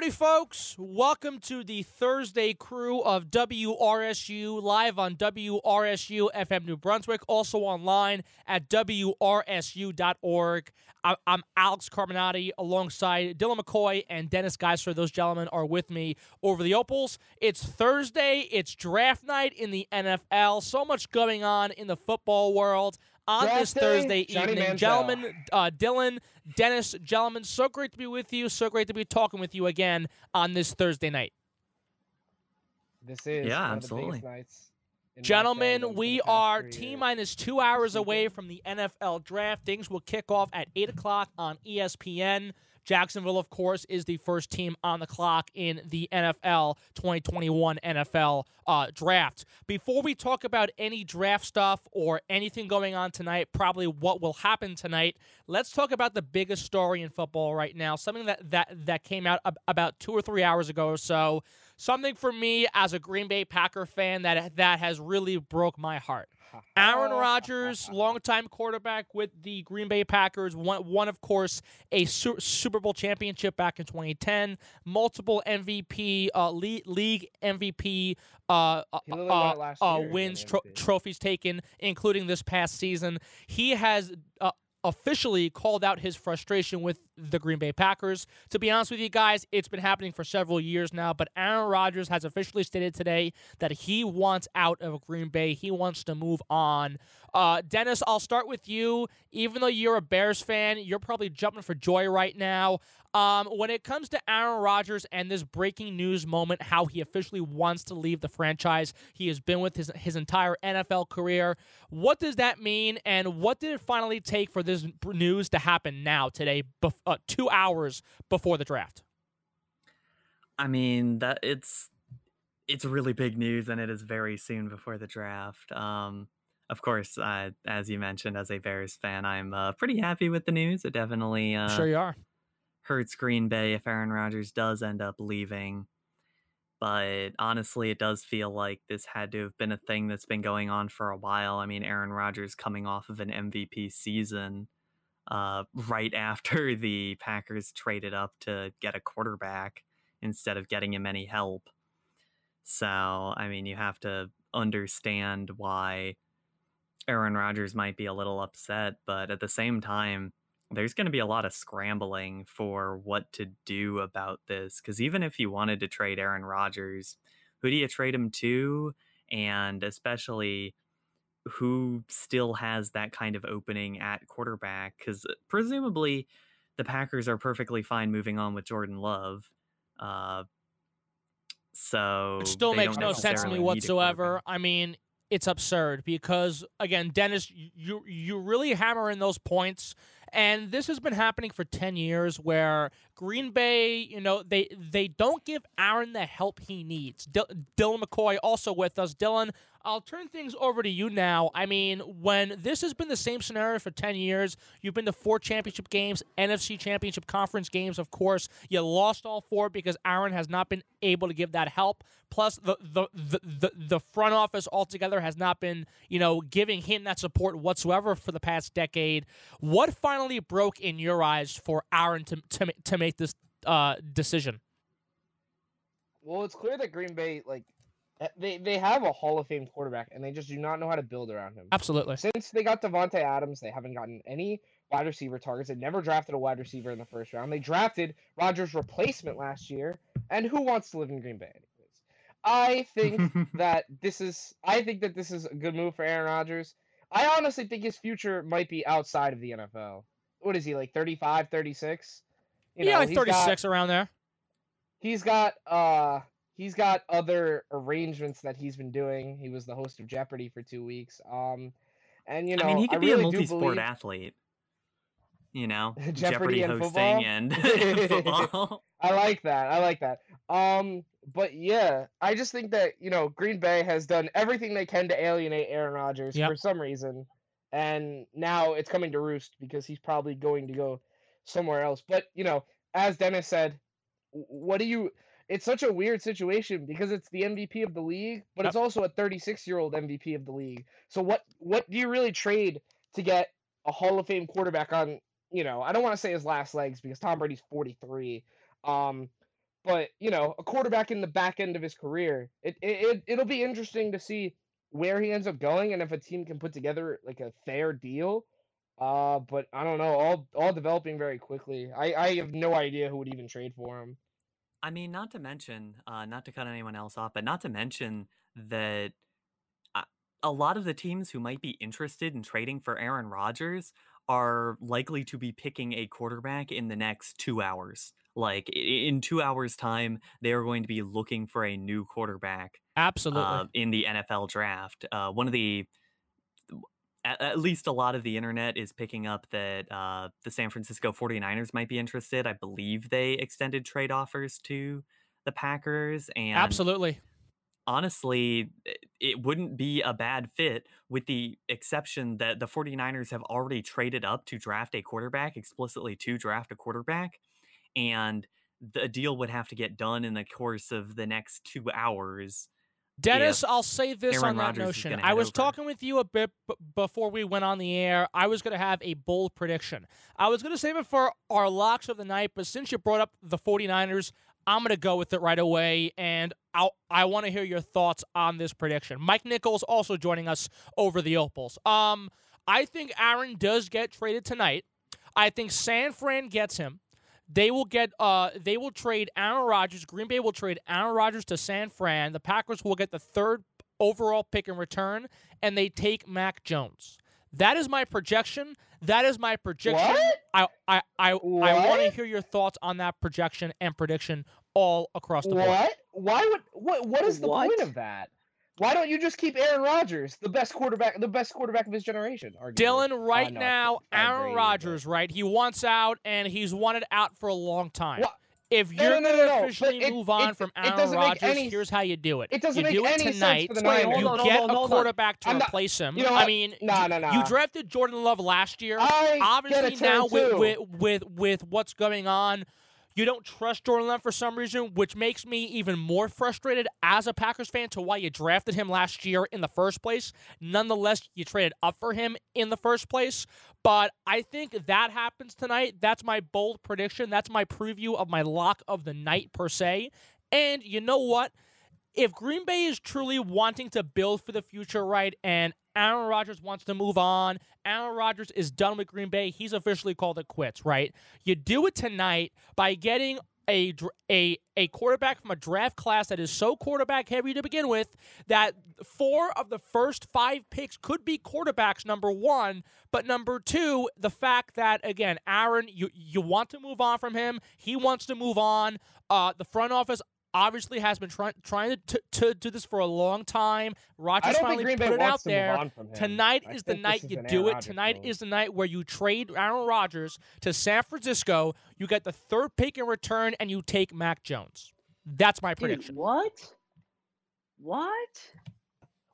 Howdy, folks. Welcome to the Thursday crew of WRSU live on WRSU FM New Brunswick, also online at WRSU.org. I'm Alex Carmenaty alongside Dylan McCoy and Dennis Geissler. Those gentlemen are with me over the Opals. It's Thursday, it's draft night in the NFL. So much going on in the football world on this day, Thursday Johnny evening. Manziel. Gentlemen, uh, Dylan, Dennis, gentlemen, so great to be with you. So great to be talking with you again on this Thursday night. This is Yeah, one absolutely. Of the biggest nights Gentlemen, we are T minus two hours away from the NFL draft. Things will kick off at 8 o'clock on ESPN. Jacksonville, of course, is the first team on the clock in the NFL 2021 NFL uh, draft. Before we talk about any draft stuff or anything going on tonight, probably what will happen tonight, let's talk about the biggest story in football right now. Something that that that came out ab- about two or three hours ago or so. Something for me as a Green Bay Packer fan that that has really broke my heart. Aaron Rodgers, longtime quarterback with the Green Bay Packers, won, won of course, a Su- Super Bowl championship back in 2010, multiple MVP, uh, le- league MVP uh, uh, He literally won uh, uh, year, he won wins, tro- trophies taken, including this past season. He has uh, officially called out his frustration with the Green Bay Packers. To be honest with you guys, it's been happening for several years now, but Aaron Rodgers has officially stated today that he wants out of Green Bay. He wants to move on. Uh, Dennis, I'll start with you. Even though you're a Bears fan, you're probably jumping for joy right now. Um, when it comes to Aaron Rodgers and this breaking news moment, how he officially wants to leave the franchise, he has been with his his entire NFL career. What does that mean, and what did it finally take for this news to happen now today, bef- uh, two hours before the draft? I mean that it's it's really big news, and it is very soon before the draft. Um, of course, uh, as you mentioned, as a Bears fan, I'm uh, pretty happy with the news. It definitely uh, sure you are. hurts Green Bay if Aaron Rodgers does end up leaving. But honestly, it does feel like this had to have been a thing that's been going on for a while. I mean, Aaron Rodgers coming off of an MVP season uh, right after the Packers traded up to get a quarterback instead of getting him any help. So, I mean, you have to understand why Aaron Rodgers might be a little upset, but at the same time, there's going to be a lot of scrambling for what to do about this. Because even if you wanted to trade Aaron Rodgers, who do you trade him to? And especially, who still has that kind of opening at quarterback? Because presumably, the Packers are perfectly fine moving on with Jordan Love. Uh, so It still makes no sense to me whatsoever. I mean, it's absurd because again, Dennis, you you really hammer in those points, and this has been happening for ten years. Where Green Bay, you know, they they don't give Aaron the help he needs. Dil- Dylan McCoy also with us. Dylan, I'll turn things over to you now. I mean, when this has been the same scenario for 10 years, you've been to four championship games, NFC championship conference games, of course. You lost all four because Aaron has not been able to give that help. Plus, the, the, the, the, the front office altogether has not been, you know, giving him that support whatsoever for the past decade. What finally broke in your eyes for Aaron to, to, to make this uh, decision? Well, it's clear that Green Bay like eh, they they have a Hall of Fame quarterback, and they just do not know how to build around him. Absolutely. Since they got Davante Adams, they haven't gotten any wide receiver targets. They never drafted a wide receiver in the first round. They drafted Rodgers' replacement last year, and who wants to live in Green Bay anyways? I think that this is I think that this is a good move for Aaron Rodgers. I honestly think his future might be outside of the NFL. What is he like 35, 36? You yeah, know, like he's got- 36 around there. he's got uh he's got other arrangements that he's been doing. He was the host of Jeopardy for 2 weeks. Um and you know, I mean, he could be really a multi-sport believe- athlete. You know, Jeopardy and hosting football? and football. I like that. I like that. Um, but yeah, I just think that you know Green Bay has done everything they can to alienate Aaron Rodgers Yep. for some reason, and now it's coming to roost because he's probably going to go somewhere else. But you know, as Dennis said, what do you? It's such a weird situation because it's the MVP of the league, but it's also a 36 year old MVP of the league. So what what do you really trade to get a Hall of Fame quarterback on? You know, I don't want to say his last legs because Tom Brady's 43. Um, but you know, a quarterback in the back end of his career, it, it, it it'll be interesting to see where he ends up going and if a team can put together like a fair deal. Uh, but I don't know, all all developing very quickly. I I have no idea who would even trade for him. I mean, not to mention, uh, not to cut anyone else off, but not to mention that uh, a lot of the teams who might be interested in trading for Aaron Rodgers are likely to be picking a quarterback in the next two hours. Like in two hours' time, they are going to be looking for a new quarterback Absolutely. uh, in the NFL draft. Uh, one of the at, at least a lot of the internet is picking up that uh, the San Francisco 49ers might be interested. I believe they extended trade offers to the Packers and Absolutely. honestly it wouldn't be a bad fit with the exception that the 49ers have already traded up to draft a quarterback explicitly to draft a quarterback and the deal would have to get done in the course of the next 2 hours Dennis, I'll say this Aaron on that Rodgers notion. I was over. talking with you a bit b- before we went on the air. I was going to have a bold prediction. I was going to save it for our locks of the night, but since you brought up the 49ers, I'm going to go with it right away, and I'll, I want to hear your thoughts on this prediction. Mike Nichols also joining us over the Opals. Um, I think Aaron does get traded tonight. I think San Fran gets him. They will get uh they will trade Aaron Rodgers. Green Bay will trade Aaron Rodgers to San Fran. The Packers will get the third overall pick in return, and they take Mac Jones. That is my projection. That is my projection. What? I I I, I want to hear your thoughts on that projection and prediction all across the board. What? Why would what? What is the What? point of that? Why don't you just keep Aaron Rodgers, the best quarterback, the best quarterback of his generation? Arguably. Dylan, right no, now, Aaron Brady, Rodgers, right? He wants out, and he's wanted out for a long time. What? If No, you're no, no, going no, to officially it- move on it- from Aaron doesn't Rodgers, any- here's how you do it. It doesn't you make do it any sense tonight. for the Wait, Niners. hold you on, get hold on, a hold on. quarterback to I'm not- replace him. you know I mean, Nah, you, nah, nah. you drafted Jordan Love last year. I get Obviously, a turn now with, with with with what's going on, you don't trust Jordan Love for some reason, which makes me even more frustrated as a Packers fan to why you drafted him last year in the first place. Nonetheless, you traded up for him in the first place. But I think that happens tonight. That's my bold prediction. That's my preview of my lock of the night per se. And you know what? If Green Bay is truly wanting to build for the future, right, and Aaron Rodgers wants to move on, Aaron Rodgers is done with Green Bay, he's officially called it quits, right? You do it tonight by getting a a a quarterback from a draft class that is so quarterback heavy to begin with that four of the first five picks could be quarterbacks number 1 but number 2 the fact that again Aaron you you want to move on from him. He wants to move on. Uh the front office obviously has been trying trying to, to, to do this for a long time Rogers Rodgers finally Green put Bay it out there move on. Tonight I is the night this you do it. Rodgers Tonight move. is the night where you trade Aaron Rodgers to San Francisco. You get the third pick in return, and you take Mac Jones. That's my Dude, prediction. what? What?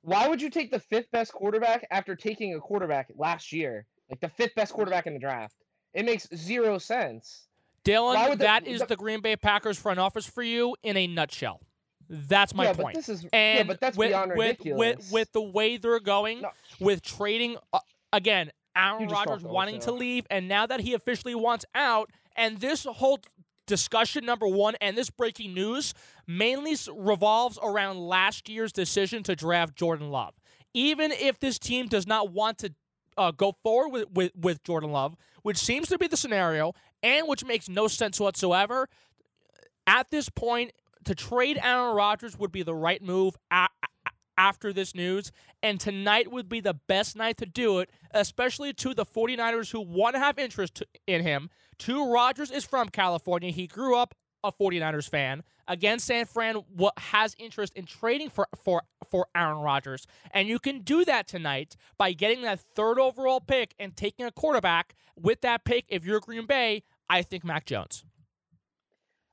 Why would you take the fifth best quarterback after taking a quarterback last year, like the fifth best quarterback in the draft? It makes zero sense. Dylan, that is the- the Green Bay Packers front office for you in a nutshell. That's my yeah, point. but this is and yeah, but that's with, beyond with, ridiculous. with with the way they're going, No. with trading uh, again, Aaron Rodgers wanting to leave, and now that he officially wants out, and this whole discussion number one and this breaking news mainly revolves around last year's decision to draft Jordan Love. Even if this team does not want to uh, go forward with, with, with Jordan Love, which seems to be the scenario, and which makes no sense whatsoever, at this point, to trade Aaron Rodgers would be the right move after this news. And tonight would be the best night to do it, especially to the 49ers who want to have interest in him. Two, Rodgers is from California. He grew up a 49ers fan. Again, San Fran has interest in trading for, for, for Aaron Rodgers. And you can do that tonight by getting that third overall pick and taking a quarterback with that pick. If you're Green Bay, I think Mac Jones.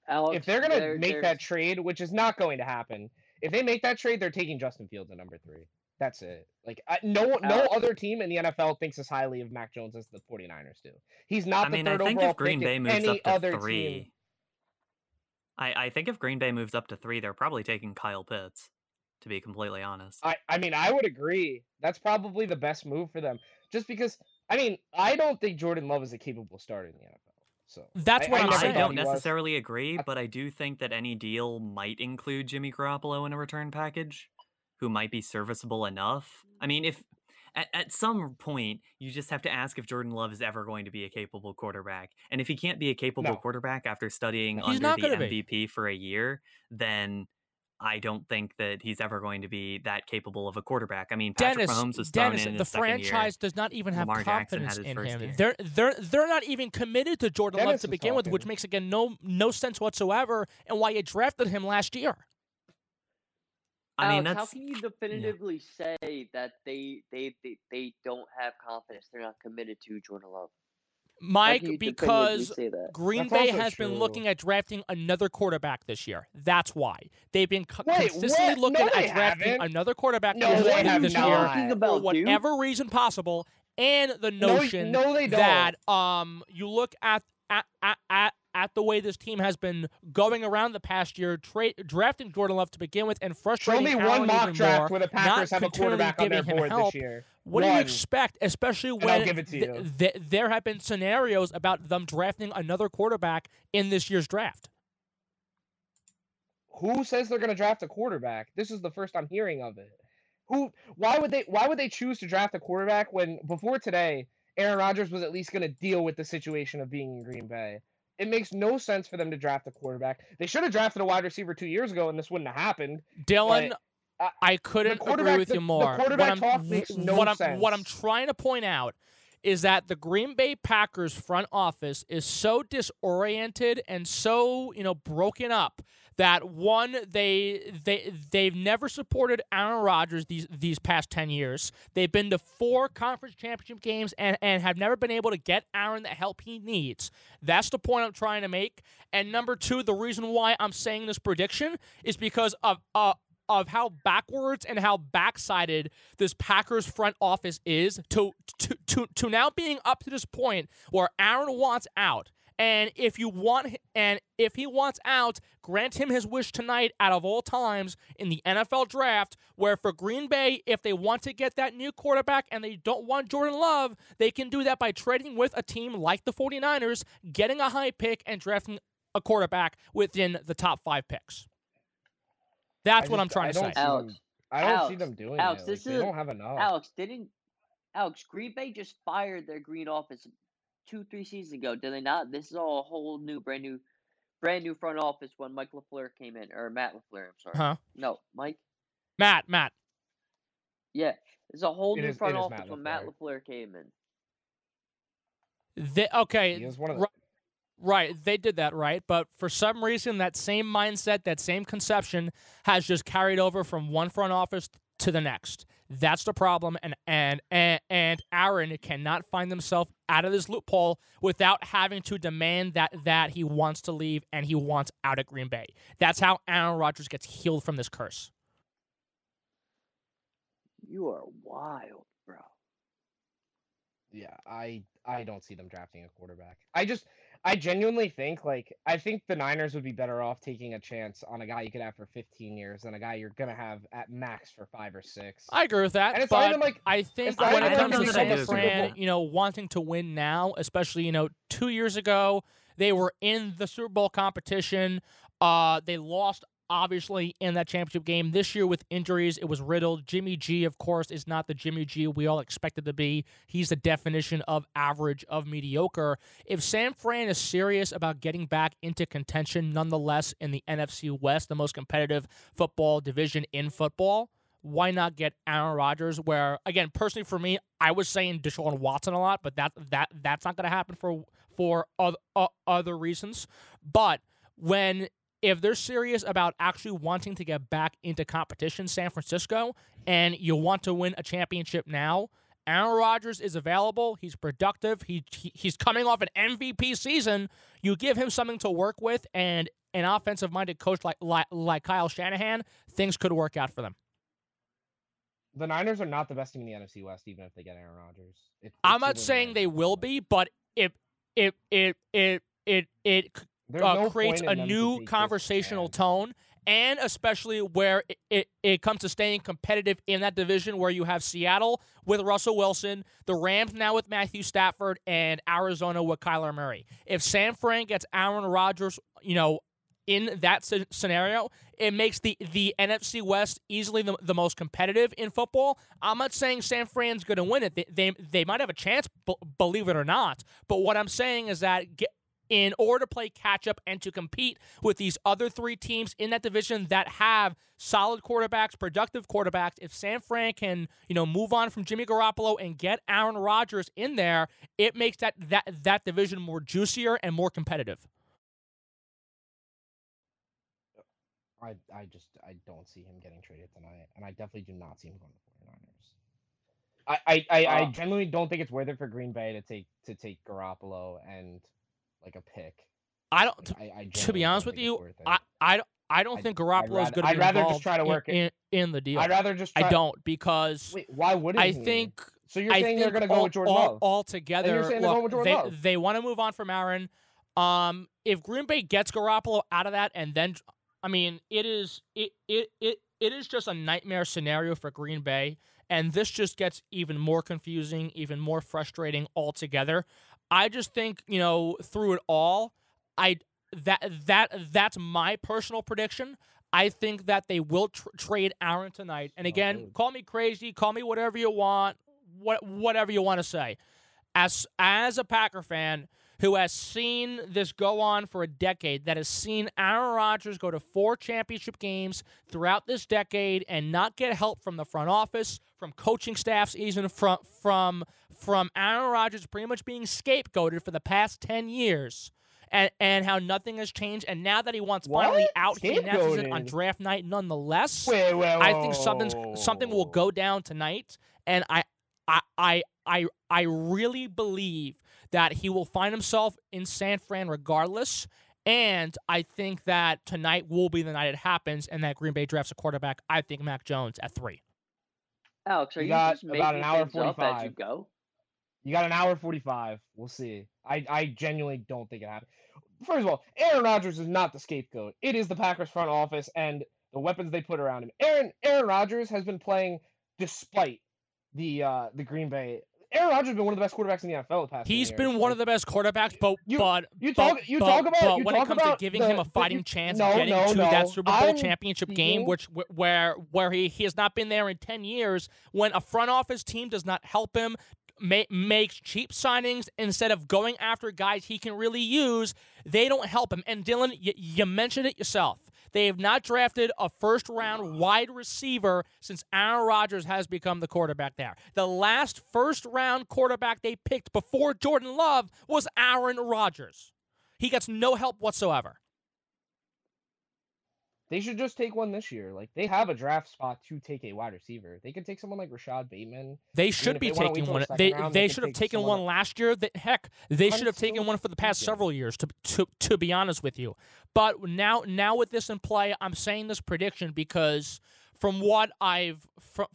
Alex, if they're gonna there- make that trade, which is not going to happen, if they make that trade, they're taking Justin Fields at number three. That's it. Like I, no no Alex- other team in the NFL thinks as highly of Mac Jones as the 49ers do. He's not I the mean, I third think overall if Green pick Bay in moves any up to other three, team. I, I think if Green Bay moves up to three, they're probably taking Kyle Pitts. To be completely honest, I, I mean, I would agree. That's probably the best move for them. Just because, I mean, I don't think Jordan Love is a capable starter in the NFL. So That's I- what I I'm never I saying. thought don't he was. necessarily agree, I- but I do think that any deal might include Jimmy Garoppolo in a return package, who might be serviceable enough. I mean, if at, at some point you just have to ask if Jordan Love is ever going to be a capable quarterback, and if he can't be a capable No. quarterback after studying He's under the gonna be. MVP for a year, then. I don't think that he's ever going to be that capable of a quarterback. I mean, Patrick Dennis, Mahomes was thrown Dennis, in the his second year. franchise does not even have Lamar confidence in him. year. They're they're they're not even committed to Jordan Love to is begin with, which makes again no no sense whatsoever, and why you drafted him last year. I mean, oh, Alex, that's how can you definitively say that they, they they they don't have confidence? They're not committed to Jordan Love. How Mike, can you definitively because? Green That's Bay also has been looking at drafting another quarterback this year. That's why they've been co- Wait, consistently what? looking No, at drafting haven't. another quarterback No, this they year- this year Talking for about Duke? whatever reason possible, and the No, notion no, they don't. that um you look at at, at at at the way this team has been going around the past year, tra- drafting Jordan Love to begin with, and Show frustrating me Allen one mock draft more. where the Packers have a quarterback on their board help. this year. What do you expect, especially when give it to th- th- there have been scenarios about them drafting another quarterback in this year's draft? Who says they're going to draft a quarterback? This is the first I'm hearing of it. Who? Why would they? Why would they choose to draft a quarterback when before today, Aaron Rodgers was at least going to deal with the situation of being in Green Bay? It makes no sense for them to draft a quarterback. They should have drafted a wide receiver two years ago, and this wouldn't have happened. Dylan, uh, I couldn't agree with the- you the more. quarterback what talk makes no what I'm, What I'm trying to point out is that the Green Bay Packers front office is so disoriented and so you know broken up that one they they they've never supported Aaron Rodgers these these past 10 years. They've been to four conference championship games and and have never been able to get Aaron the help he needs. That's the point I'm trying to make. And number 2, the reason why I'm saying this prediction is because of uh of how backwards and how backsided this Packers front office is to to to, to now being up to this point where Aaron wants out. And if you want, and if he wants out, grant him his wish tonight out of all times in the NFL draft. Where for Green Bay, if they want to get that new quarterback and they don't want Jordan Love, they can do that by trading with a team like the 49ers, getting a high pick, and drafting a quarterback within the top five picks. That's I what I'm trying to say. don't see Alex, I don't see them doing Alex, it. Like, this they is- don't have enough. Alex didn't. Alex Green Bay just fired their green office two, three seasons ago, did they not? This is all a whole new, brand new, brand new front office when Mike LaFleur came in, or Matt LaFleur. I'm sorry. Huh? No, Mike. Matt, Matt. Yeah, it's a whole It new is- front office Matt when Matt LaFleur. LaFleur came in. They, okay, He is one of the- ri- right, they did that right, but for some reason, that same mindset, that same conception, has just carried over from one front office to the next. That's the problem, and and and, and Aaron cannot find himself out of this loophole without having to demand that that he wants to leave and he wants out of Green Bay. That's how Aaron Rodgers gets healed from this curse. You are wild, bro. Yeah, I I don't see them drafting a quarterback. I just I genuinely think like I think the Niners would be better off taking a chance on a guy you could have for 15 years than a guy you're gonna have at max for five or six. I agree with that, And it's not but even like- I think not when it comes to San Fran, you know, wanting to win now, especially you know, two years ago they were in the Super Bowl competition. Uh, they lost obviously in that championship game. This year with injuries, it was riddled. Jimmy G, of course, is not the Jimmy G we all expected to be. He's the definition of average, of mediocre. If San Fran is serious about getting back into contention, nonetheless, in the NFC West, the most competitive football division in football, why not get Aaron Rodgers? Where again, personally for me, I was saying Deshaun Watson a lot, but that that that's not going to happen for for other, uh, other reasons. But when if they're serious about actually wanting to get back into competition, San Francisco, and you want to win a championship now, Aaron Rodgers is available. He's productive. He, he he's coming off an MVP season. You give him something to work with, and an offensive-minded coach like, like like Kyle Shanahan, things could work out for them. The Niners are not the best team in the NFC West, even if they get Aaron Rodgers. It, I'm not saying they will be, but it it it it it it uh, no creates a new conversational tone, and especially where it, it, it comes to staying competitive in that division, where you have Seattle with Russell Wilson, the Rams now with Matthew Stafford, and Arizona with Kyler Murray. If San Fran gets Aaron Rodgers, you know. In that scenario, it makes the, the NFC West easily the, the most competitive in football. I'm not saying San Fran's going to win it. They, they, they might have a chance, b- believe it or not. But what I'm saying is that get, in order to play catch up and to compete with these other three teams in that division that have solid quarterbacks, productive quarterbacks, if San Fran can, you know, move on from Jimmy Garoppolo and get Aaron Rodgers in there, it makes that that that division more juicier and more competitive. I I just I don't see him getting traded tonight, and I definitely do not see him going to 49ers. I I, I, I Uh, genuinely don't think it's worth it for Green Bay to take to take Garoppolo and like a pick. I don't Like, I, I to be honest with you, it's worth it. I I don't I don't I'd- think I'd Garoppolo is going to I'd be rather just try to in- work it- in, in the deal. I'd rather just. Try, I don't because Wait, why wouldn't I he? think So you're saying they're gonna go all, with Jordan all, Love? altogether, saying they're look, they they want to move on from Aaron. Um, if Green Bay gets Garoppolo out of that, and then I mean, it is it it it it is just a nightmare scenario for Green Bay, and this just gets even more confusing, even more frustrating altogether. I just think you know through it all, I that that that's my personal prediction. I think that they will tr- trade Aaron tonight. And Oh, again, dude. call me crazy, call me whatever you want, what whatever you want to say. As as a Packer fan who has seen this go on for a decade, that has seen Aaron Rodgers go to four championship games throughout this decade and not get help from the front office, from coaching staffs, even from from from Aaron Rodgers pretty much being scapegoated for the past ten years. And, and how nothing has changed, and now that he wants finally out, he announces it on draft night. Nonetheless, Wait, wait, wait, I think something's something will go down tonight, and I I I I I really believe that he will find himself in San Fran regardless. And I think that tonight will be the night it happens, and that Green Bay drafts a quarterback. I think Mac Jones at three. Alex, are You you, got just about an hour up as you 45. go? You got an hour forty-five. We'll see. I I genuinely don't think it happened. First of all, Aaron Rodgers is not the scapegoat. It is the Packers front office and the weapons they put around him. Aaron Aaron Rodgers has been playing despite the uh the Green Bay. Aaron Rodgers has been one of the best quarterbacks in the NFL the past. He's years. been one of the best quarterbacks, but You- but You but- You talk about. but you when talk it comes to giving the- him a fighting you- chance no, of getting no, to no. that Super Bowl I'm championship game, which where where he, he has not been there in ten years, when a front office team does not help him. Ma- makes cheap signings instead of going after guys he can really use. They don't help him. And Dylan, y- you mentioned it yourself. They have not drafted a first round wide receiver since Aaron Rodgers has become the quarterback there. The last first round quarterback they picked before Jordan Love was Aaron Rodgers. He gets no help whatsoever. They should just take one this year. Like they have a draft spot to take a wide receiver. They could take someone like Rashod Bateman. They should be they taking one. the They round, they they should have taken one last year. That heck, they should have taken one for the past several years. To to to be honest with you, but now now with this in play, I'm saying this prediction because from what I've from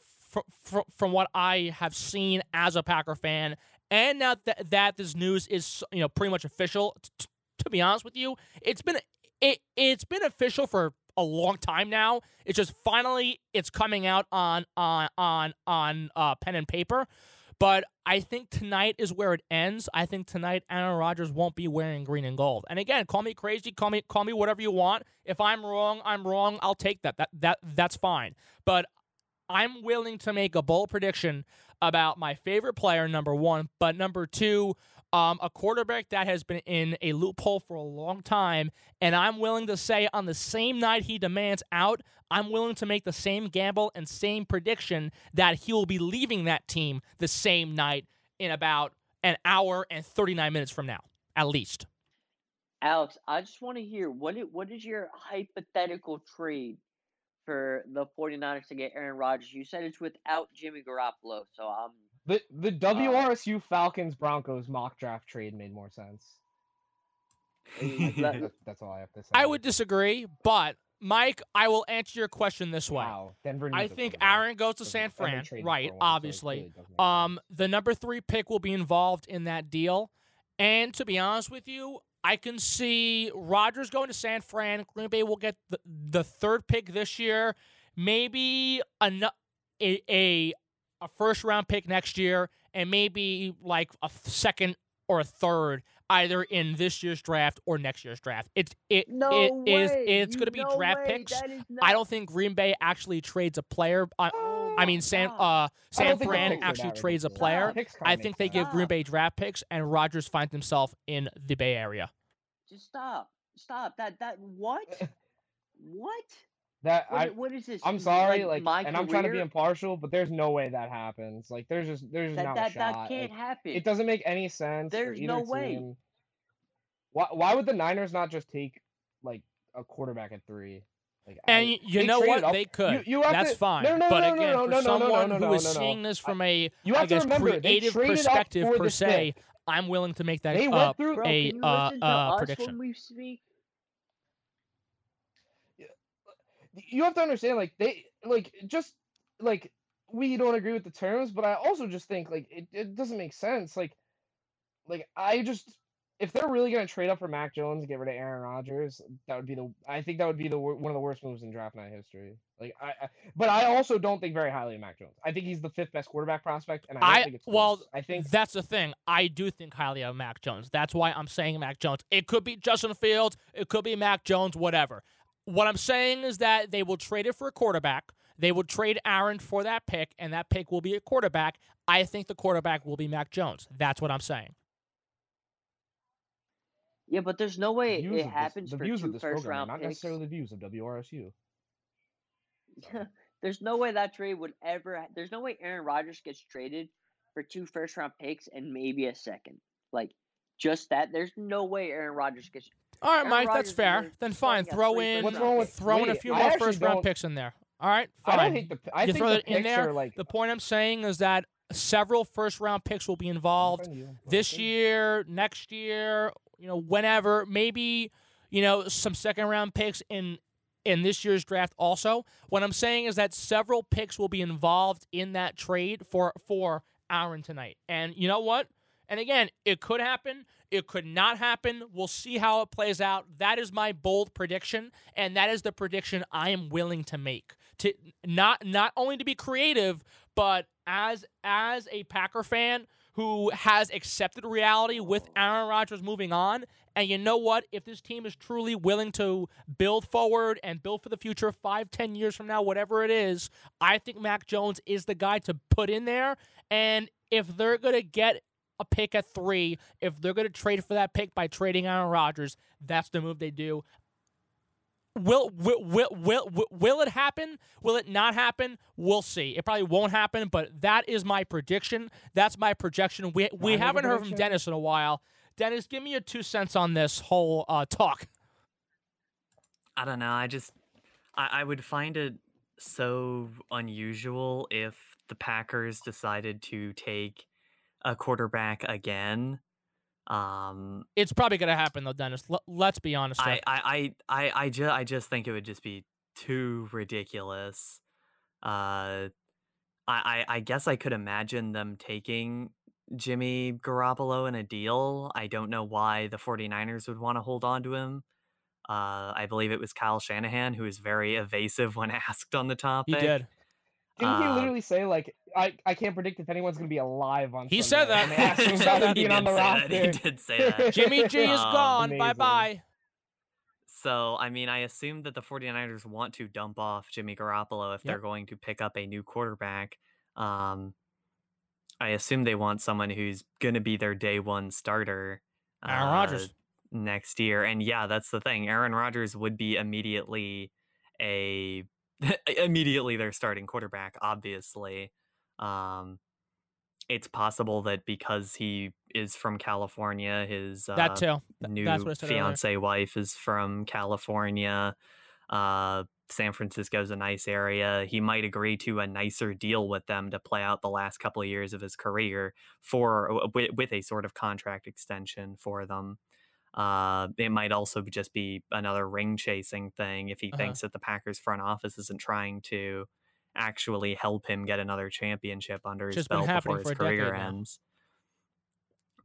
from, from what I have seen as a Packer fan, and now that that this news is you know pretty much official. T- to be honest with you, it's been it it's been official for a long time now. It's just finally it's coming out on on on on uh, pen and paper. But I think tonight is where it ends. I think tonight Aaron Rodgers won't be wearing green and gold. And again, call me crazy, call me call me whatever you want. If I'm wrong, I'm wrong. I'll take that. That that that's fine. But I'm willing to make a bold prediction about my favorite player, number one, but number two, um, a quarterback that has been in a loophole for a long time. And I'm willing to say on the same night he demands out, I'm willing to make the same gamble and same prediction that he will be leaving that team the same night in about an hour and 39 minutes from now, at least. Alex, I just want to hear what it, what is your hypothetical trade for the 49ers to get Aaron Rodgers? You said it's without Jimmy Garoppolo, so I'm The the WRSU Falcons Broncos mock draft trade made more sense. That- That's all I have to say. I would disagree, but Mike, I will answer your question this way. Wow, Denver. I think. Aaron goes to San and Fran, right? for one, so Obviously. really Um, the number three pick will be involved in that deal. And to be honest with you, I can see Rodgers going to San Fran. Green Bay will get the, the third pick this year, maybe a, a, a a first round pick next year, and maybe like a second or a third either in this year's draft or next year's draft. It's it no it way. is it's going to be no draft way. picks. That is I don't think Green Bay actually trades a player. I, Oh I mean, San uh, San Fran actually trades a player. The I think they sense. give Green Bay draft picks, and Rodgers finds himself in the Bay Area. Just stop. Stop. That that what? what? That. What, I, what is this? I'm sorry, like, like, my and I'm trying to be impartial, but there's no way that happens. Like, there's just there's just that not that, a shot. that can't Like, happen. it doesn't make any sense. for There's no way. team. Why why would the Niners not just take like a quarterback at three? Like, I- And y- you know what? up- They could. You, you have That's to, fine. No, no, but no, no, again, no, for no, no, no, someone no, no, who is no, no. seeing this from a, You I have to guess, remember, they creative traded up perspective for per this se, pick. I'm willing to make that They uh, went through Bro, a can you uh, listen to uh, us prediction. when we speak? You have to understand like they like just like we don't agree with the terms but i also just think like it, it doesn't make sense like like i just if they're really going to trade up for mac jones and get rid of aaron Rodgers, that would be the i think that would be the one of the worst moves in draft night history like i, I but i also don't think very highly of mac jones i think he's the fifth best quarterback prospect and i I- think it's well, close. i think That's the thing. I do think highly of Mac Jones. That's why I'm saying Mac Jones. It could be Justin Fields. It could be Mac Jones. Whatever. What I'm saying is that they will trade it for a quarterback. They will trade Aaron for that pick, and that pick will be a quarterback. I think the quarterback will be Mac Jones. That's what I'm saying. Yeah, but there's no way it of this, happens the for views two of this first program round not picks. necessarily the views of wrsu there's no way that trade would ever. There's no way Aaron Rodgers gets traded for two first round picks and maybe a second. Like just that. There's no way Aaron Rodgers gets. All right, Aaron Mike, Rodgers that's fair. Then fine, throw in first What's wrong with throw in a wait, few I more actually first round don't- picks in there. All right, i fine. don't hate the i You think throw the it in picks there, are like The point I'm saying is that several first round picks will be involved this year, next year, you know, whenever, maybe, you know, some second round picks in in this year's draft also. What I'm saying is that several picks will be involved in that trade for for Aaron tonight. And you know what? And again, it could happen, it could not happen. We'll see how it plays out. That is my bold prediction, and that is the prediction I am willing to make. To not not only to be creative, but as as a Packer fan who has accepted reality with Aaron Rodgers moving on. And you know what? If this team is truly willing to build forward and build for the future five, ten years from now, whatever it is, I think Mac Jones is the guy to put in there. And if they're to get a pick at three, if they're going to trade for that pick by trading Aaron Rodgers, that's the move they do. Will, will will will will will it happen? Will it not happen? We'll see. It probably won't happen, but that is my prediction. That's my projection. We we Mine haven't heard from. Dennis in a while. Dennis, give me your two cents on this whole uh, talk. I don't know. I just I, I would find it so unusual if the Packers decided to take a quarterback again. Um, It's probably going to happen though, Dennis. L- let's be honest. I. I I I I, ju- I just think it would just be too ridiculous. Uh, I, I I guess I could imagine them taking Jimmy Garoppolo in a deal. I don't know why the 49ers would want to hold on to him. Uh, I believe it was Kyle Shanahan who was very evasive when asked on the topic. he did. Didn't he Uh, literally say like I, I can't predict if anyone's gonna be alive on He said Sunday," that. and they asked him He said that. he being on did the say that. He did say that. Jimmy G is Um, gone. Bye bye. So, I mean, I assume that the 49ers want to dump off Jimmy Garoppolo if they're going to pick up a new quarterback. Um, I assume they want someone who's going to be their day one starter Aaron Rodgers. uh, next year. And yeah, that's the thing. Aaron Rodgers would be immediately a immediately their starting quarterback, obviously. Um, it's possible that because he is from California, his uh, that too. Th- new I earlier. fiance wife is from California. Uh, San Francisco's a nice area. He might agree to a nicer deal with them to play out the last couple of years of his career for with, with a sort of contract extension for them. Uh, it might also just be another ring chasing thing if he Uh-huh. thinks that the Packers front office isn't trying to actually help him get another championship under his belt before his career now. ends.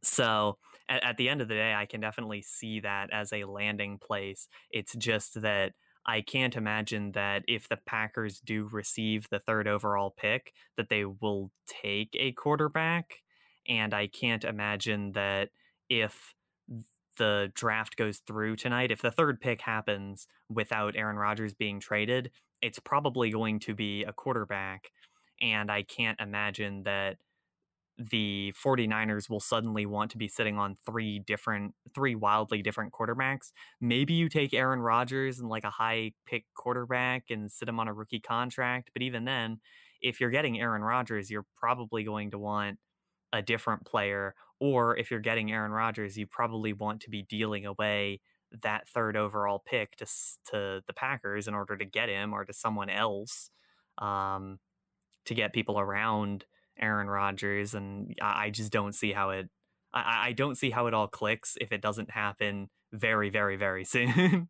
So at, at the end of the day, I can definitely see that as a landing place. It's just that I can't imagine that if the Packers do receive the third overall pick, that they will take a quarterback. And I can't imagine that if the draft goes through tonight, if the third pick happens without Aaron Rodgers being traded, it's probably going to be a quarterback. And I can't imagine that the 49ers will suddenly want to be sitting on three different three wildly different quarterbacks. Maybe you take Aaron Rodgers and like a high pick quarterback and sit him on a rookie contract, but even then, if you're getting Aaron Rodgers, you're probably going to want a different player or if you're getting Aaron Rodgers, you probably want to be dealing away that third overall pick to to the Packers in order to get him or to someone else um, to get people around Aaron Rodgers, and I, I just don't see how it. I- I, I don't see how it all clicks if it doesn't happen very, very, very soon.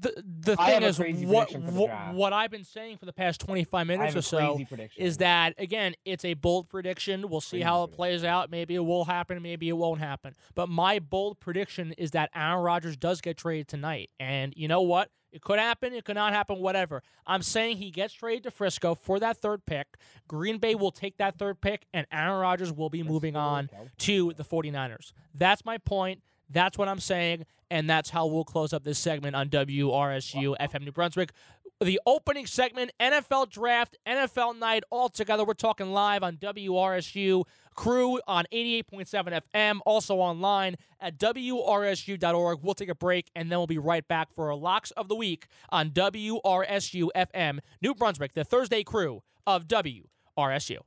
The the I thing is what prediction for the what, what I've been saying for the past 25 minutes or so is that again it's a bold prediction. We'll see Crazy how it prediction. plays out. Maybe it will happen maybe it won't happen. But my bold prediction is that aaron rodgers does get traded tonight. And you know what? It could happen it could not happen whatever. I'm saying he gets traded to frisco for that third pick. Green bay will take that third pick and aaron rodgers will be moving on to the 49ers that's my point. That's what i'm saying and that's how we'll close up this segment on wrsu fm new brunswick the opening segment, NFL draft, NFL night, all together. We're talking live on WRSU crew on 88.7 FM, also online at WRSU.org. We'll take a break and then we'll be right back for our locks of the week on WRSU FM, New Brunswick, the Thursday crew of WRSU.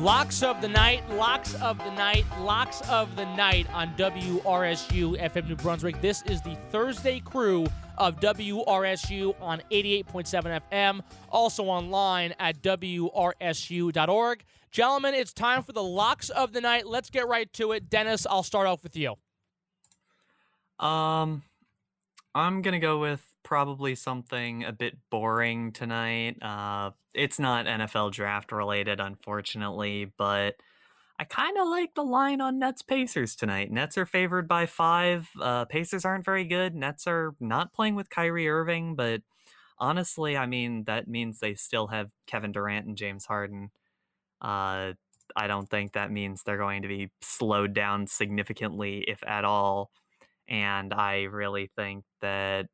Locks of the night, locks of the night, locks of the night on WRSU FM New Brunswick. This is the Thursday crew of WRSU on 88.7 FM, also online at WRSU.org. Gentlemen, it's time for the locks of the night. Let's get right to it. Dennis, I'll start off with you. Um, I'm gonna go with probably something a bit boring tonight. Uh, it's not NFL draft related, unfortunately, but I kind of like the line on Nets Pacers tonight. Nets are favored by five. Uh, Pacers aren't very good. Nets are not playing with Kyrie Irving, but honestly, I mean that means they still have Kevin Durant and James Harden. Uh, I don't think that means they're going to be slowed down significantly, if at all. And I really think that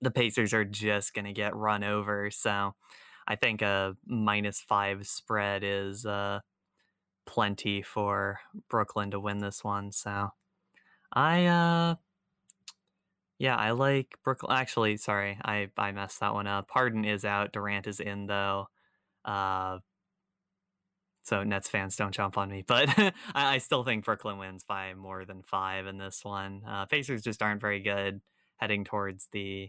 the Pacers are just going to get run over. So I think a minus five spread is uh, plenty for Brooklyn to win this one. So I, uh, yeah, I like Brooklyn. Actually, sorry, I, I messed that one up. Harden is out. Durant is in, though. Uh, so Nets fans don't jump on me, but I, I still think Brooklyn wins by more than five in this one. Uh, Pacers just aren't very good heading towards the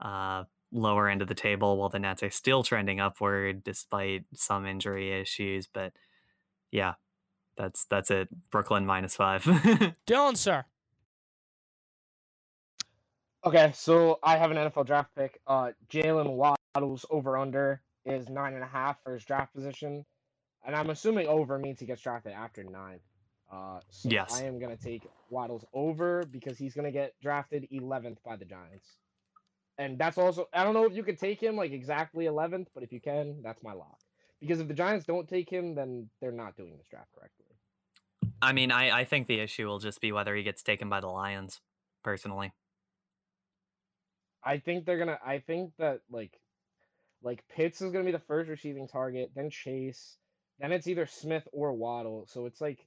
uh, lower end of the table, while the Nets are still trending upward despite some injury issues. But yeah, that's that's it. Brooklyn minus five. Dylan, sir. Okay, so I have an NFL draft pick. Uh, Jaylen Waddle's over under is nine and a half for his draft position, and I'm assuming over means he gets drafted after nine. Uh, so Yes. I am gonna take Waddle's over because he's gonna get drafted 11th by the Giants, and that's also I don't know if you could take him like exactly 11th, but if you can, that's my lock. Because if the Giants don't take him, then they're not doing this draft correctly. I mean, I, I think the issue will just be whether he gets taken by the Lions, personally. I think they're gonna. I think that like, like Pitts is gonna be the first receiving target, then Chase, then it's either Smith or Waddle. So it's like,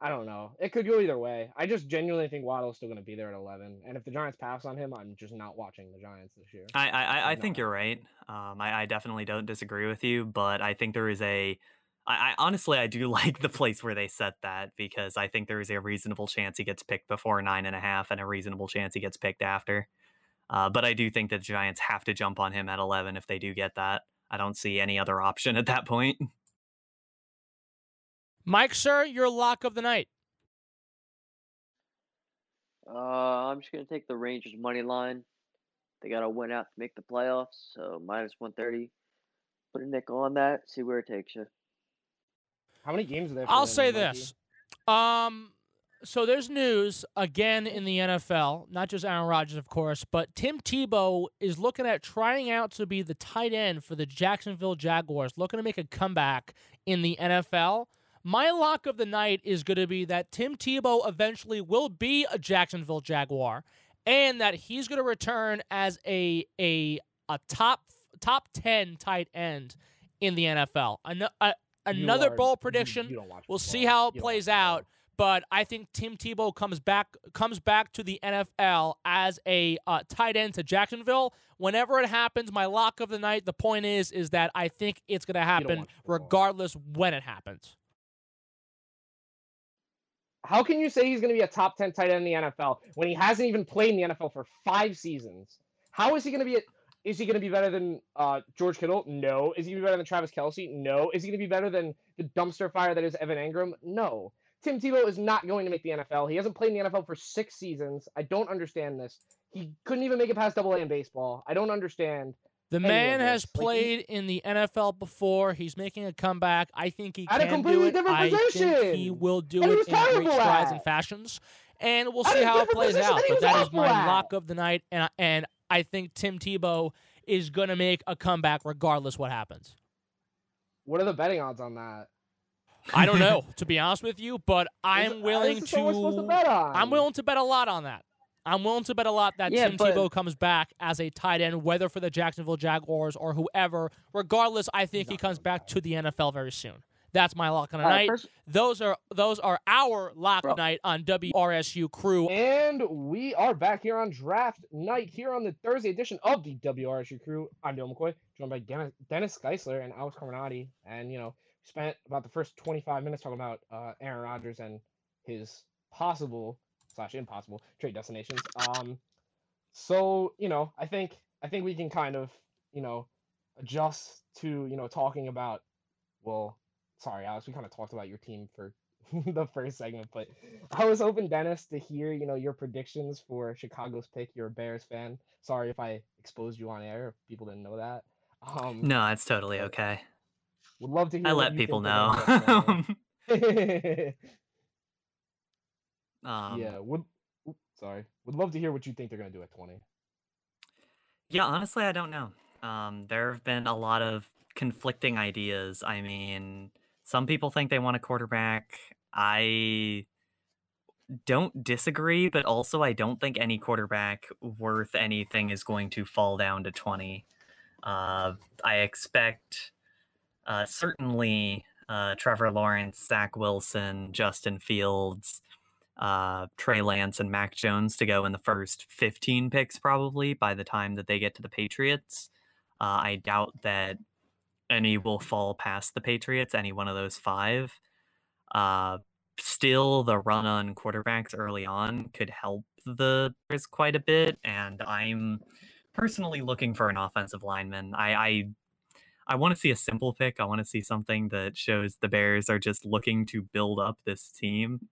I don't know. It could go either way. I just genuinely think Waddle's still gonna be there at eleven, and if the Giants pass on him, I'm just not watching the Giants this year. I I, I, think you're right. Um, I, I definitely don't disagree with you, but I think there is a I, I honestly I do like the place where they set that because I think there is a reasonable chance he gets picked before nine and a half, and a reasonable chance he gets picked after. Uh, but I do think that the Giants have to jump on him at eleven if they do get that. I don't see any other option at that point. Mike, sir, your lock of the night. Uh, I'm just gonna take the Rangers money line. They gotta win out to make the playoffs, so minus one thirty. Put a nickel on that. See where it takes you. How many games are there? for I'll say this. Um, so there's news again in the NFL, not just Aaron Rodgers, of course, but Tim Tebow is looking at trying out to be the tight end for the Jacksonville Jaguars, looking to make a comeback in the NFL. My lock of the night is going to be that Tim Tebow eventually will be a Jacksonville Jaguar, and that he's going to return as a a a top top ten tight end in the NFL. Ano- a- another are- bold prediction. you don't We'll see how it You plays out. But I think Tim Tebow comes back comes back to the NFL as a uh, tight end to Jacksonville. Whenever it happens, my lock of the night. The point is, is that I think it's going to happen regardless when it happens. How can you say he's going to be a top 10 tight end in the NFL when he hasn't even played in the NFL for five seasons? How is he going to be? A, is he going to be better than uh, George Kittle? No. Is he going to be better than Travis Kelce? No. Is he going to be better than the dumpster fire that is Evan Engram? No. Tim Tebow is not going to make the NFL. He hasn't played in the NFL for six seasons. I don't understand this. He couldn't even make it past Double A in baseball. I don't understand. The man has this. Like, he- played in the NFL before. He's making a comeback. I think he At a can do it. different I think he will do And it in great strides and fashions. And we'll see how it plays out. But that is my at. lock of the night, and and I think Tim Tebow is going to make a comeback regardless what happens. What are the betting odds on that? I don't know, to be honest with you, but I'm willing this is what we're supposed to bet to. on. I'm willing to bet a lot on that. I'm willing to bet a lot that Yeah, Tim but- Tebow comes back as a tight end, whether for the Jacksonville Jaguars or whoever. Regardless, I think he comes back to the NFL very soon. That's my lock on the night. first, Those are those are our lock Bro. night on WRSU Crew. And we are back here on draft night here on the Thursday edition of the WRSU crew. I'm Bill McCoy, joined by Dennis, Dennis Geissler and Alex Carmenaty. And, you know, spent about the first 25 minutes talking about uh, Aaron Rodgers and his possible slash impossible trade destinations. Um, so, you know, I think I think we can kind of, you know, adjust to, you know, talking about, well, sorry, Alex, we kind of talked about your team for the first segment, but I was hoping Dennis to hear, you know, your predictions for Chicago's pick. You're a Bears fan. Sorry if I exposed you on air. If people didn't know that. Um, no, it's totally okay. would love to hear. I let people know. they're gonna get for- um, yeah, would sorry. Would love to hear what you think they're gonna do at twenty. Yeah, honestly, I don't know. Um, there have been a lot of conflicting ideas. I mean, some people think they want a quarterback. I don't disagree, but also I don't think any quarterback worth anything is going to fall down to 20. Uh, I expect uh, certainly uh, Trevor Lawrence, Zach Wilson, Justin Fields, uh, Trey Lance and Mac Jones to go in the first 15 picks, probably by the time that they get to the Patriots. Uh, I doubt that any will fall past the Patriots, any one of those five. Uh, still, the run on quarterbacks early on could help the Bears quite a bit, and I'm personally looking for an offensive lineman. I, I I want to see a simple pick. I want to see something that shows the Bears are just looking to build up this team.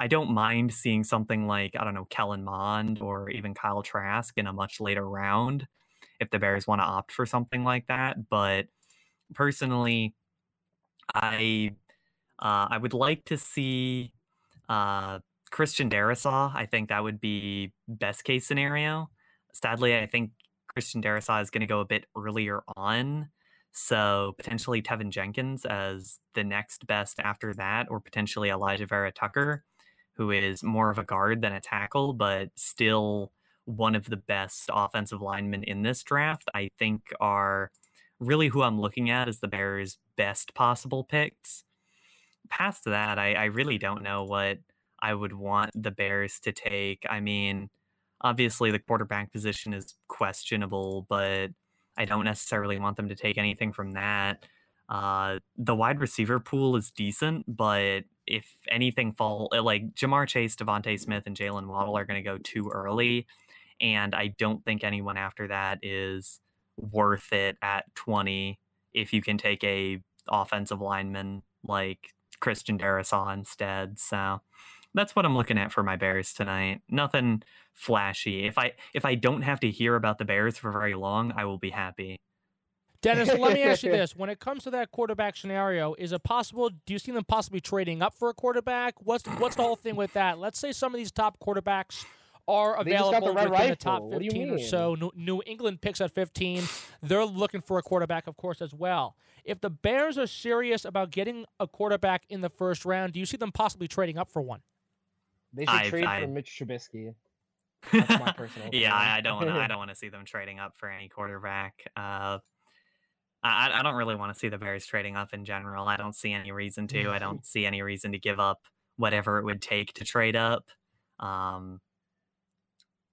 I don't mind seeing something like, I don't know, Kellen Mond or even Kyle Trask in a much later round if the Bears want to opt for something like that. But personally, I uh, I would like to see uh, Christian Darrisaw. I think that would be best case scenario. Sadly, I think Christian Darrisaw is going to go a bit earlier on. So potentially Teven Jenkins as the next best after that, or potentially Alijah Vera-Tucker, who is more of a guard than a tackle, but still one of the best offensive linemen in this draft. I think are really who I'm looking at as the Bears' best possible picks. Past that, I, I really don't know what I would want the Bears to take. I mean, obviously the quarterback position is questionable, but I don't necessarily want them to take anything from that. Uh, the wide receiver pool is decent, but if anything fall uh, like Ja'Marr Chase, DeVonta Smith, and Jaylen Waddle are going to go too early, and I don't think anyone after that is worth it at 20 if you can take a offensive lineman like Christian Darrisaw instead. So that's what I'm looking at for my Bears tonight. Nothing flashy. If I if I don't have to hear about the Bears for very long, I will be happy. Dennis, let me ask you this: When it comes to that quarterback scenario, is it possible? Do you see them possibly trading up for a quarterback? What's what's the whole thing with that? Let's say some of these top quarterbacks are available the within the top rifle. What do you 15 or so. New, New England picks at 15. They're looking for a quarterback, of course, as well. If the Bears are serious about getting a quarterback in the first round, do you see them possibly trading up for one? They should I- trade I- for Mitch Trubisky. That's my personal yeah, I, I don't want to. I don't want to see them trading up for any quarterback. Uh, I, I don't really want to see the Bears trading up in general. I don't see any reason to. I don't see any reason to give up whatever it would take to trade up. Um,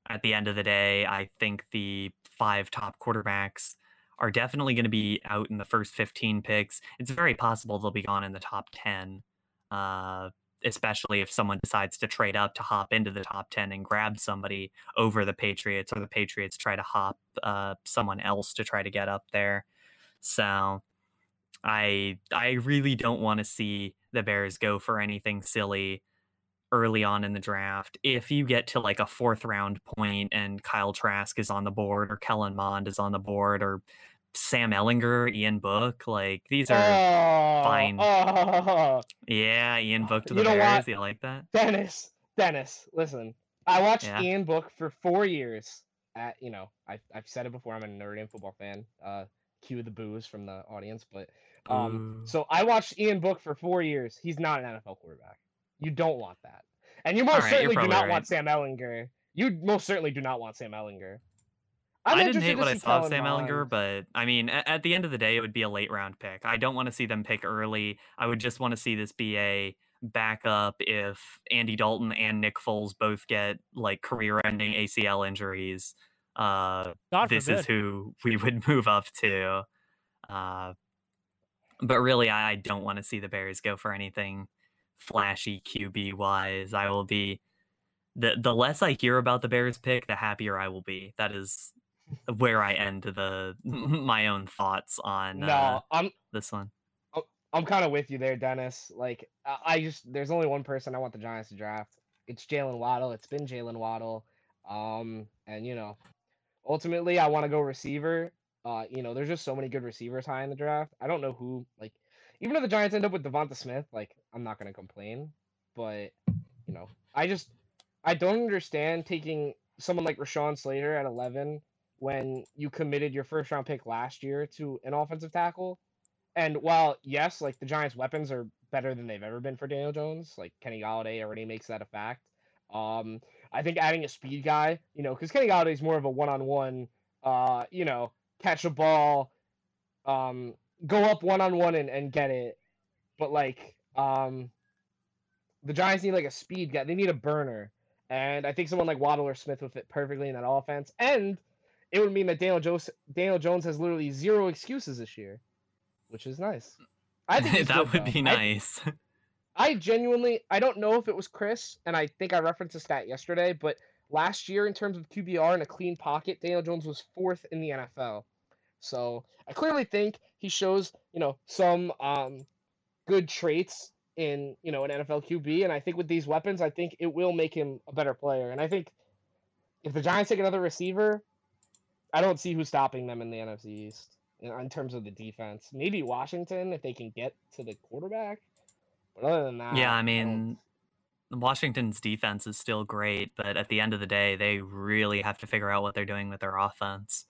at the end of the day, I think the five top quarterbacks are definitely going to be out in the first 15 picks. It's very possible they'll be gone in the top 10, uh, especially if someone decides to trade up to hop into the top 10 and grab somebody over the Patriots, or the Patriots try to hop uh, someone else to try to get up there. So I I really don't want to see the Bears go for anything silly early on in the draft. If you get to like a fourth round point and Kyle Trask is on the board or Kellen Mond is on the board or Sam Ehlinger, Ian Book, like these are oh, fine. oh. yeah, Ian Book to You the know Bears. what? You like that? Dennis, Dennis, listen. I watched Yeah. Ian Book for four years. At you know, I I've said it before. I'm a Notre Dame football fan. Uh, cue the boos from the audience, but um, Boo. so I watched Ian Book for four years. He's not an NFL quarterback. You don't want that, and you most you're certainly do not right. want Sam Ehlinger. You most certainly do not want Sam Ehlinger. I I'm didn't hate what I saw of Sam Ehlinger, but I mean, at, at the end of the day, it would be a late round pick. I don't want to see them pick early. I would just want to see this be a backup if Andy Dalton and Nick Foles both get like career ending ACL injuries. Uh, this forbid. is who we would move up to. Uh, but really, I, I don't want to see the Bears go for anything flashy QB wise. I will be the the less I hear about the Bears pick, the happier I will be. That is where I end the my own thoughts on no, uh, I'm this one. I'm kind of with you there, Dennis. Like, I I just there's only one person I want the Giants to draft. It's Jaylen Waddle. It's been Jaylen Waddle. Um, and you know, ultimately, I want to go receiver. Uh, you know, there's just so many good receivers high in the draft. I don't know who. Like, even if the Giants end up with DeVonta Smith, like, I'm not gonna complain. But you know, I just I don't understand taking someone like Rashawn Slater at 11 when you committed your first round pick last year to an offensive tackle. And while yes, like the Giants' weapons are better than they've ever been for Daniel Jones, like Kenny Golladay already makes that a fact. Um, I think adding a speed guy, you know, because Kenny Golladay is more of a one-on-one, uh, you know, catch a ball, um, go up one-on-one and, and get it. But like, um, the Giants need like a speed guy. They need a burner, and I think someone like Waddle or Smith would fit perfectly in that offense. And it would mean that Daniel Jones, Daniel Jones has literally zero excuses this year, which is nice. I think that good, would though. be nice. I genuinely, I don't know if it was Chris, and I think I referenced a stat yesterday, but last year in terms of QBR in a clean pocket, Daniel Jones was fourth in the NFL. So I clearly think he shows, you know, some um, good traits in, you know, an NFL QB, and I think with these weapons, I think it will make him a better player. And I think if the Giants take another receiver, I don't see who's stopping them in the NFC East in terms of the defense. Maybe Washington if they can get to the quarterback. But other than that, yeah, I don't- mean, Washington's defense is still great, but at the end of the day, they really have to figure out what they're doing with their offense.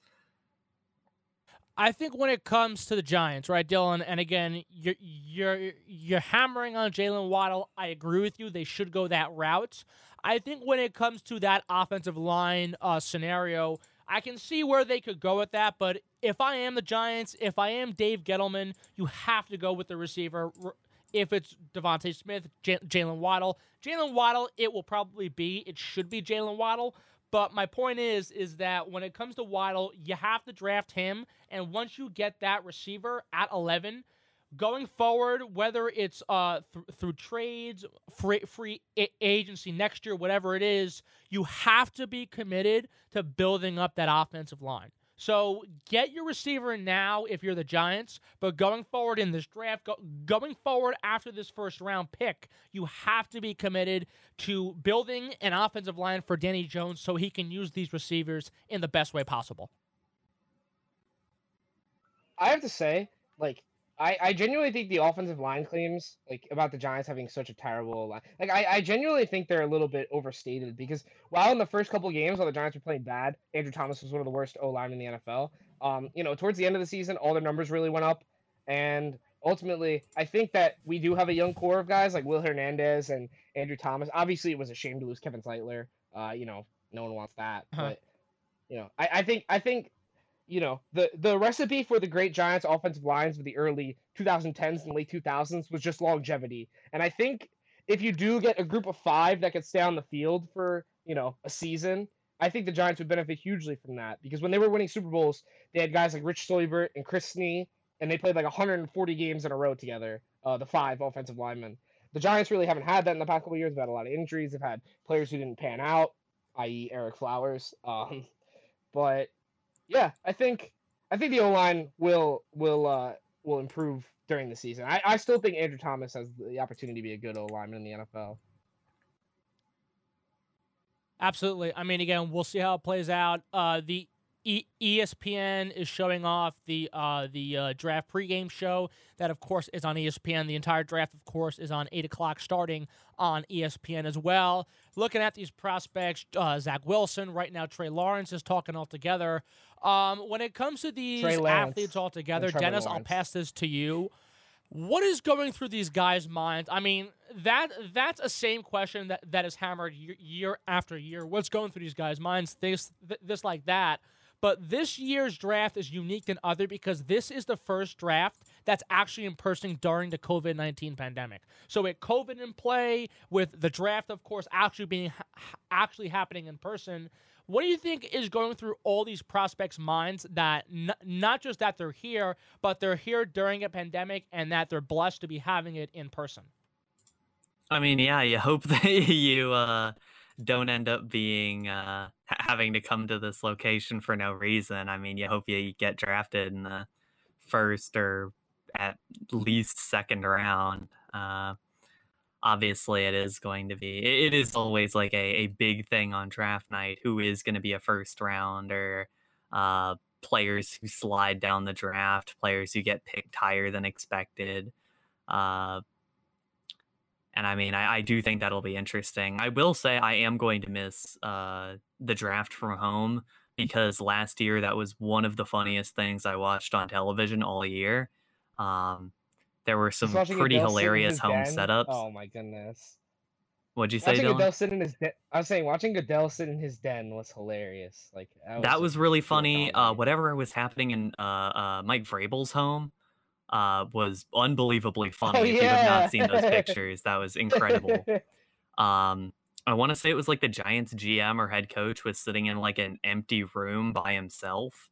I think when it comes to the Giants, right, Dylan, and again, you're you're you're hammering on Jaylen Waddle. I agree with you; they should go that route. I think when it comes to that offensive line uh, scenario, I can see where they could go with that. But if I am the Giants, if I am Dave Gettleman, you have to go with the receiver. If it's DeVonta Smith, J- Jaylen Waddle, Jaylen Waddle, it will probably be. It should be Jaylen Waddle. But my point is, is that when it comes to Waddle, you have to draft him, and once you get that receiver at 11, going forward, whether it's uh, th- through trades, free, free a- agency next year, whatever it is, you have to be committed to building up that offensive line. So get your receiver now if you're the Giants, but going forward in this draft, go, going forward after this first round pick, you have to be committed to building an offensive line for Danny Jones so he can use these receivers in the best way possible. I have to say, like, I, I genuinely think the offensive line claims, like, about the Giants having such a terrible line, like, I, I genuinely think they're a little bit overstated because while in the first couple games, while the Giants were playing bad, Andrew Thomas was one of the worst O line in the NFL. Um, you know, towards the end of the season, all their numbers really went up, and ultimately, I think that we do have a young core of guys like Will Hernandez and Andrew Thomas. Obviously, it was a shame to lose Kevin Zeitler. Uh, you know, no one wants that, Huh. but you know, I, I think I think you know the the recipe for the great Giants offensive lines of the early 2010s and late 2000s was just longevity. And I think if you do get a group of five that could stay on the field for you know a season, I think the Giants would benefit hugely from that because when they were winning Super Bowls, they had guys like Rich Seubert and Chris Snee, and they played like 140 games in a row together. Uh, the five offensive linemen. The Giants really haven't had that in the past couple years. They've had a lot of injuries. They've had players who didn't pan out, i.e., Ereck Flowers. Um, but yeah, I think I think the O line will will uh, will improve during the season. I, I still think Andrew Thomas has the opportunity to be a good O lineman in the NFL. Absolutely. I mean, again, we'll see how it plays out. Uh, the e- ESPN is showing off the uh, the uh, draft pregame show. That, of course, is on ESPN. The entire draft, of course, is on eight o'clock, starting on ESPN as well. Looking at these prospects, uh, Zach Wilson. Right now, Trey Lawrence is talking all together. Um, when it comes to these athletes all together, Trevor Dennis, I'll pass this to you. What is going through these guys' minds? I mean, that that's a same question that, that is hammered year, year after year. What's going through these guys' minds? This th- this like that. But this year's draft is unique than other because this is the first draft that's actually in person during the COVID nineteen pandemic. So with COVID in play, with the draft, of course, actually being ha- actually happening in person, what do you think is going through all these prospects' minds that n- not just that they're here, but they're here during a pandemic and that they're blessed to be having it in person? I mean, yeah, you hope that you uh, don't end up being uh, having to come to this location for no reason. I mean, you hope you get drafted in the first or at least second round. Uh, obviously, it is going to be. It is always like a, a big thing on draft night. Who is going to be a first rounder? Uh, players who slide down the draft, players who get picked higher than expected. Uh, and I mean, I, I do think that'll be interesting. I will say I am going to miss uh, the draft from home because last year that was one of the funniest things I watched on television all year. Um, there were some pretty Adele sit in hilarious home den- setups. Oh my goodness! What'd you say, Watching Dylan? Adele sit in his den. I was saying watching Adele sit in his den was hilarious. Like that was really funny. Uh, whatever was happening in uh, uh, Mike Vrabel's home uh, was unbelievably funny. Oh, if you have not seen those pictures, that was incredible. Um, I want to say it was like the Giants GM or head coach was sitting in like an empty room by himself.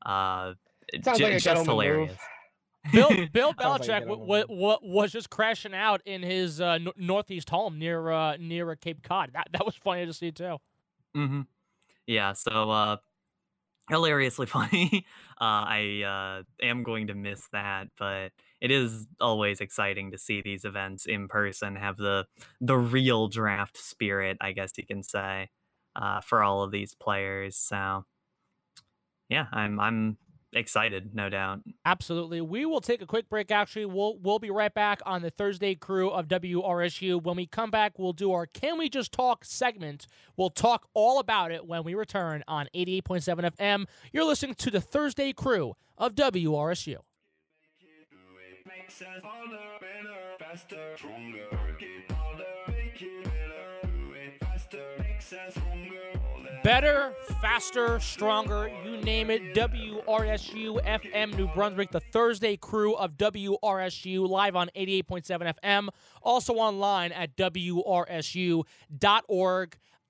Uh, Sounds like just gentleman move. Bill Bill Belichick w- w- w- was just crashing out in his uh, n- northeast home near uh, near uh, Cape Cod. That that was funny to see too. hmm Yeah, so uh, hilariously funny. Uh, I uh, am going to miss that, but it is always exciting to see these events in person, have the the real draft spirit, I guess you can say, uh, for all of these players. So, yeah, I'm I'm excited, no doubt. Absolutely. We will take a quick break. Actually, we'll we'll be right back on the Thursday crew of WRSU. When we come back, we'll do our "Can We Just Talk" segment. We'll talk all about it when we return on 88.7 FM. You're listening to the Thursday crew of WRSU. Makes us harder, better, faster, stronger. Work it harder, make it Better, faster, stronger, you name it. WRSU FM New Brunswick, the Thursday crew of WRSU, live on 88.7 FM, also online at WRSU.org.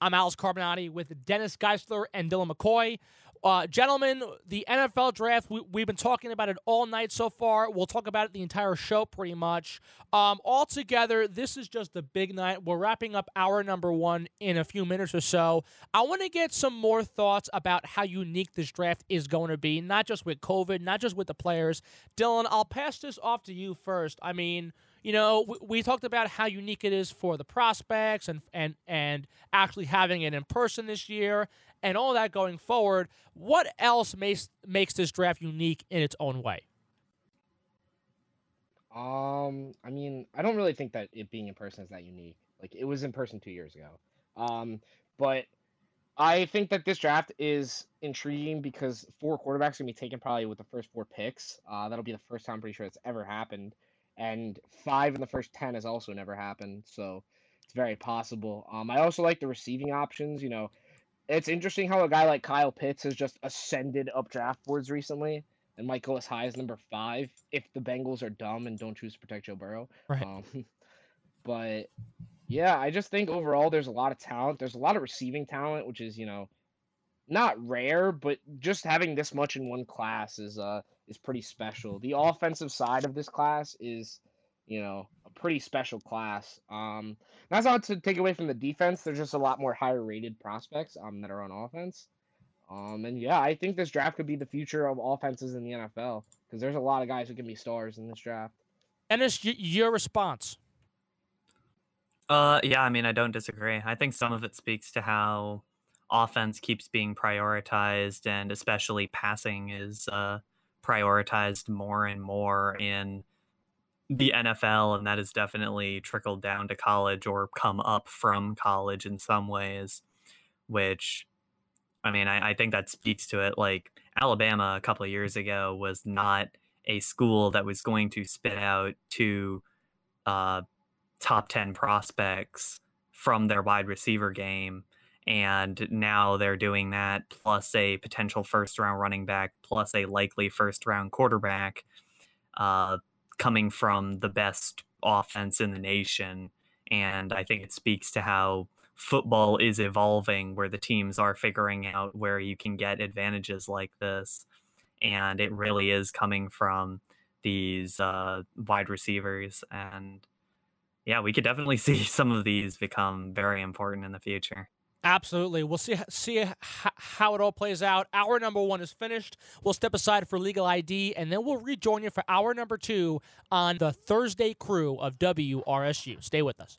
I'm Alex Carmenaty with Dennis Geissler and Dylan McCoy. Uh, gentlemen, the NFL draft, we, we've been talking about it all night so far. We'll talk about it the entire show pretty much. Um, all together, this is just a big night. We're wrapping up hour number one in a few minutes or so. I want to get some more thoughts about how unique this draft is going to be, not just with COVID, not just with the players. Dylan, I'll pass this off to you first. I mean, you know, we, we, talked about how unique it is for the prospects and and and actually having it in person this year and all that going forward. What else makes makes this draft unique in its own way? Um, I mean, I don't really think that it being in person is that unique. Like it was in person two years ago. Um, but I think that this draft is intriguing because four quarterbacks are gonna be taken probably with the first four picks. Uh, that'll be the first time I'm pretty sure it's ever happened and five in the first 10 has also never happened. So it's very possible. Um, I also like the receiving options. You know, it's interesting how a guy like Kyle Pitts has just ascended up draft boards recently and might go as high as number five if the Bengals are dumb and don't choose to protect Joe Burrow. Right. Um, but yeah, I just think overall there's a lot of talent. There's a lot of receiving talent, which is, you know, not rare, but just having this much in one class is uh is pretty special. The offensive side of this class is, you know, a pretty special class. Um, that's not to take away from the defense. There's just a lot more higher rated prospects um that are on offense. Um, and yeah, I think this draft could be the future of offenses in the NFL because there's a lot of guys who can be stars in this draft. Ennis, y- your response? Uh, yeah, I mean, I don't disagree. I think some of it speaks to how offense keeps being prioritized, and especially passing is uh, prioritized more and more in the NFL, and that has definitely trickled down to college or come up from college in some ways, which I mean, I, I think that speaks to it. Like Alabama a couple of years ago was not a school that was going to spit out two uh, top 10 prospects from their wide receiver game and now they're doing that plus a potential first round running back plus a likely first round quarterback uh, coming from the best offense in the nation and i think it speaks to how football is evolving where the teams are figuring out where you can get advantages like this. And it really is coming from these uh, wide receivers and yeah we could definitely see some of these become very important in the future Absolutely. We'll see see how it all plays out. Hour number one is finished. We'll step aside for legal ID, and then we'll rejoin you for hour number two on the Thursday crew of WRSU. Stay with us.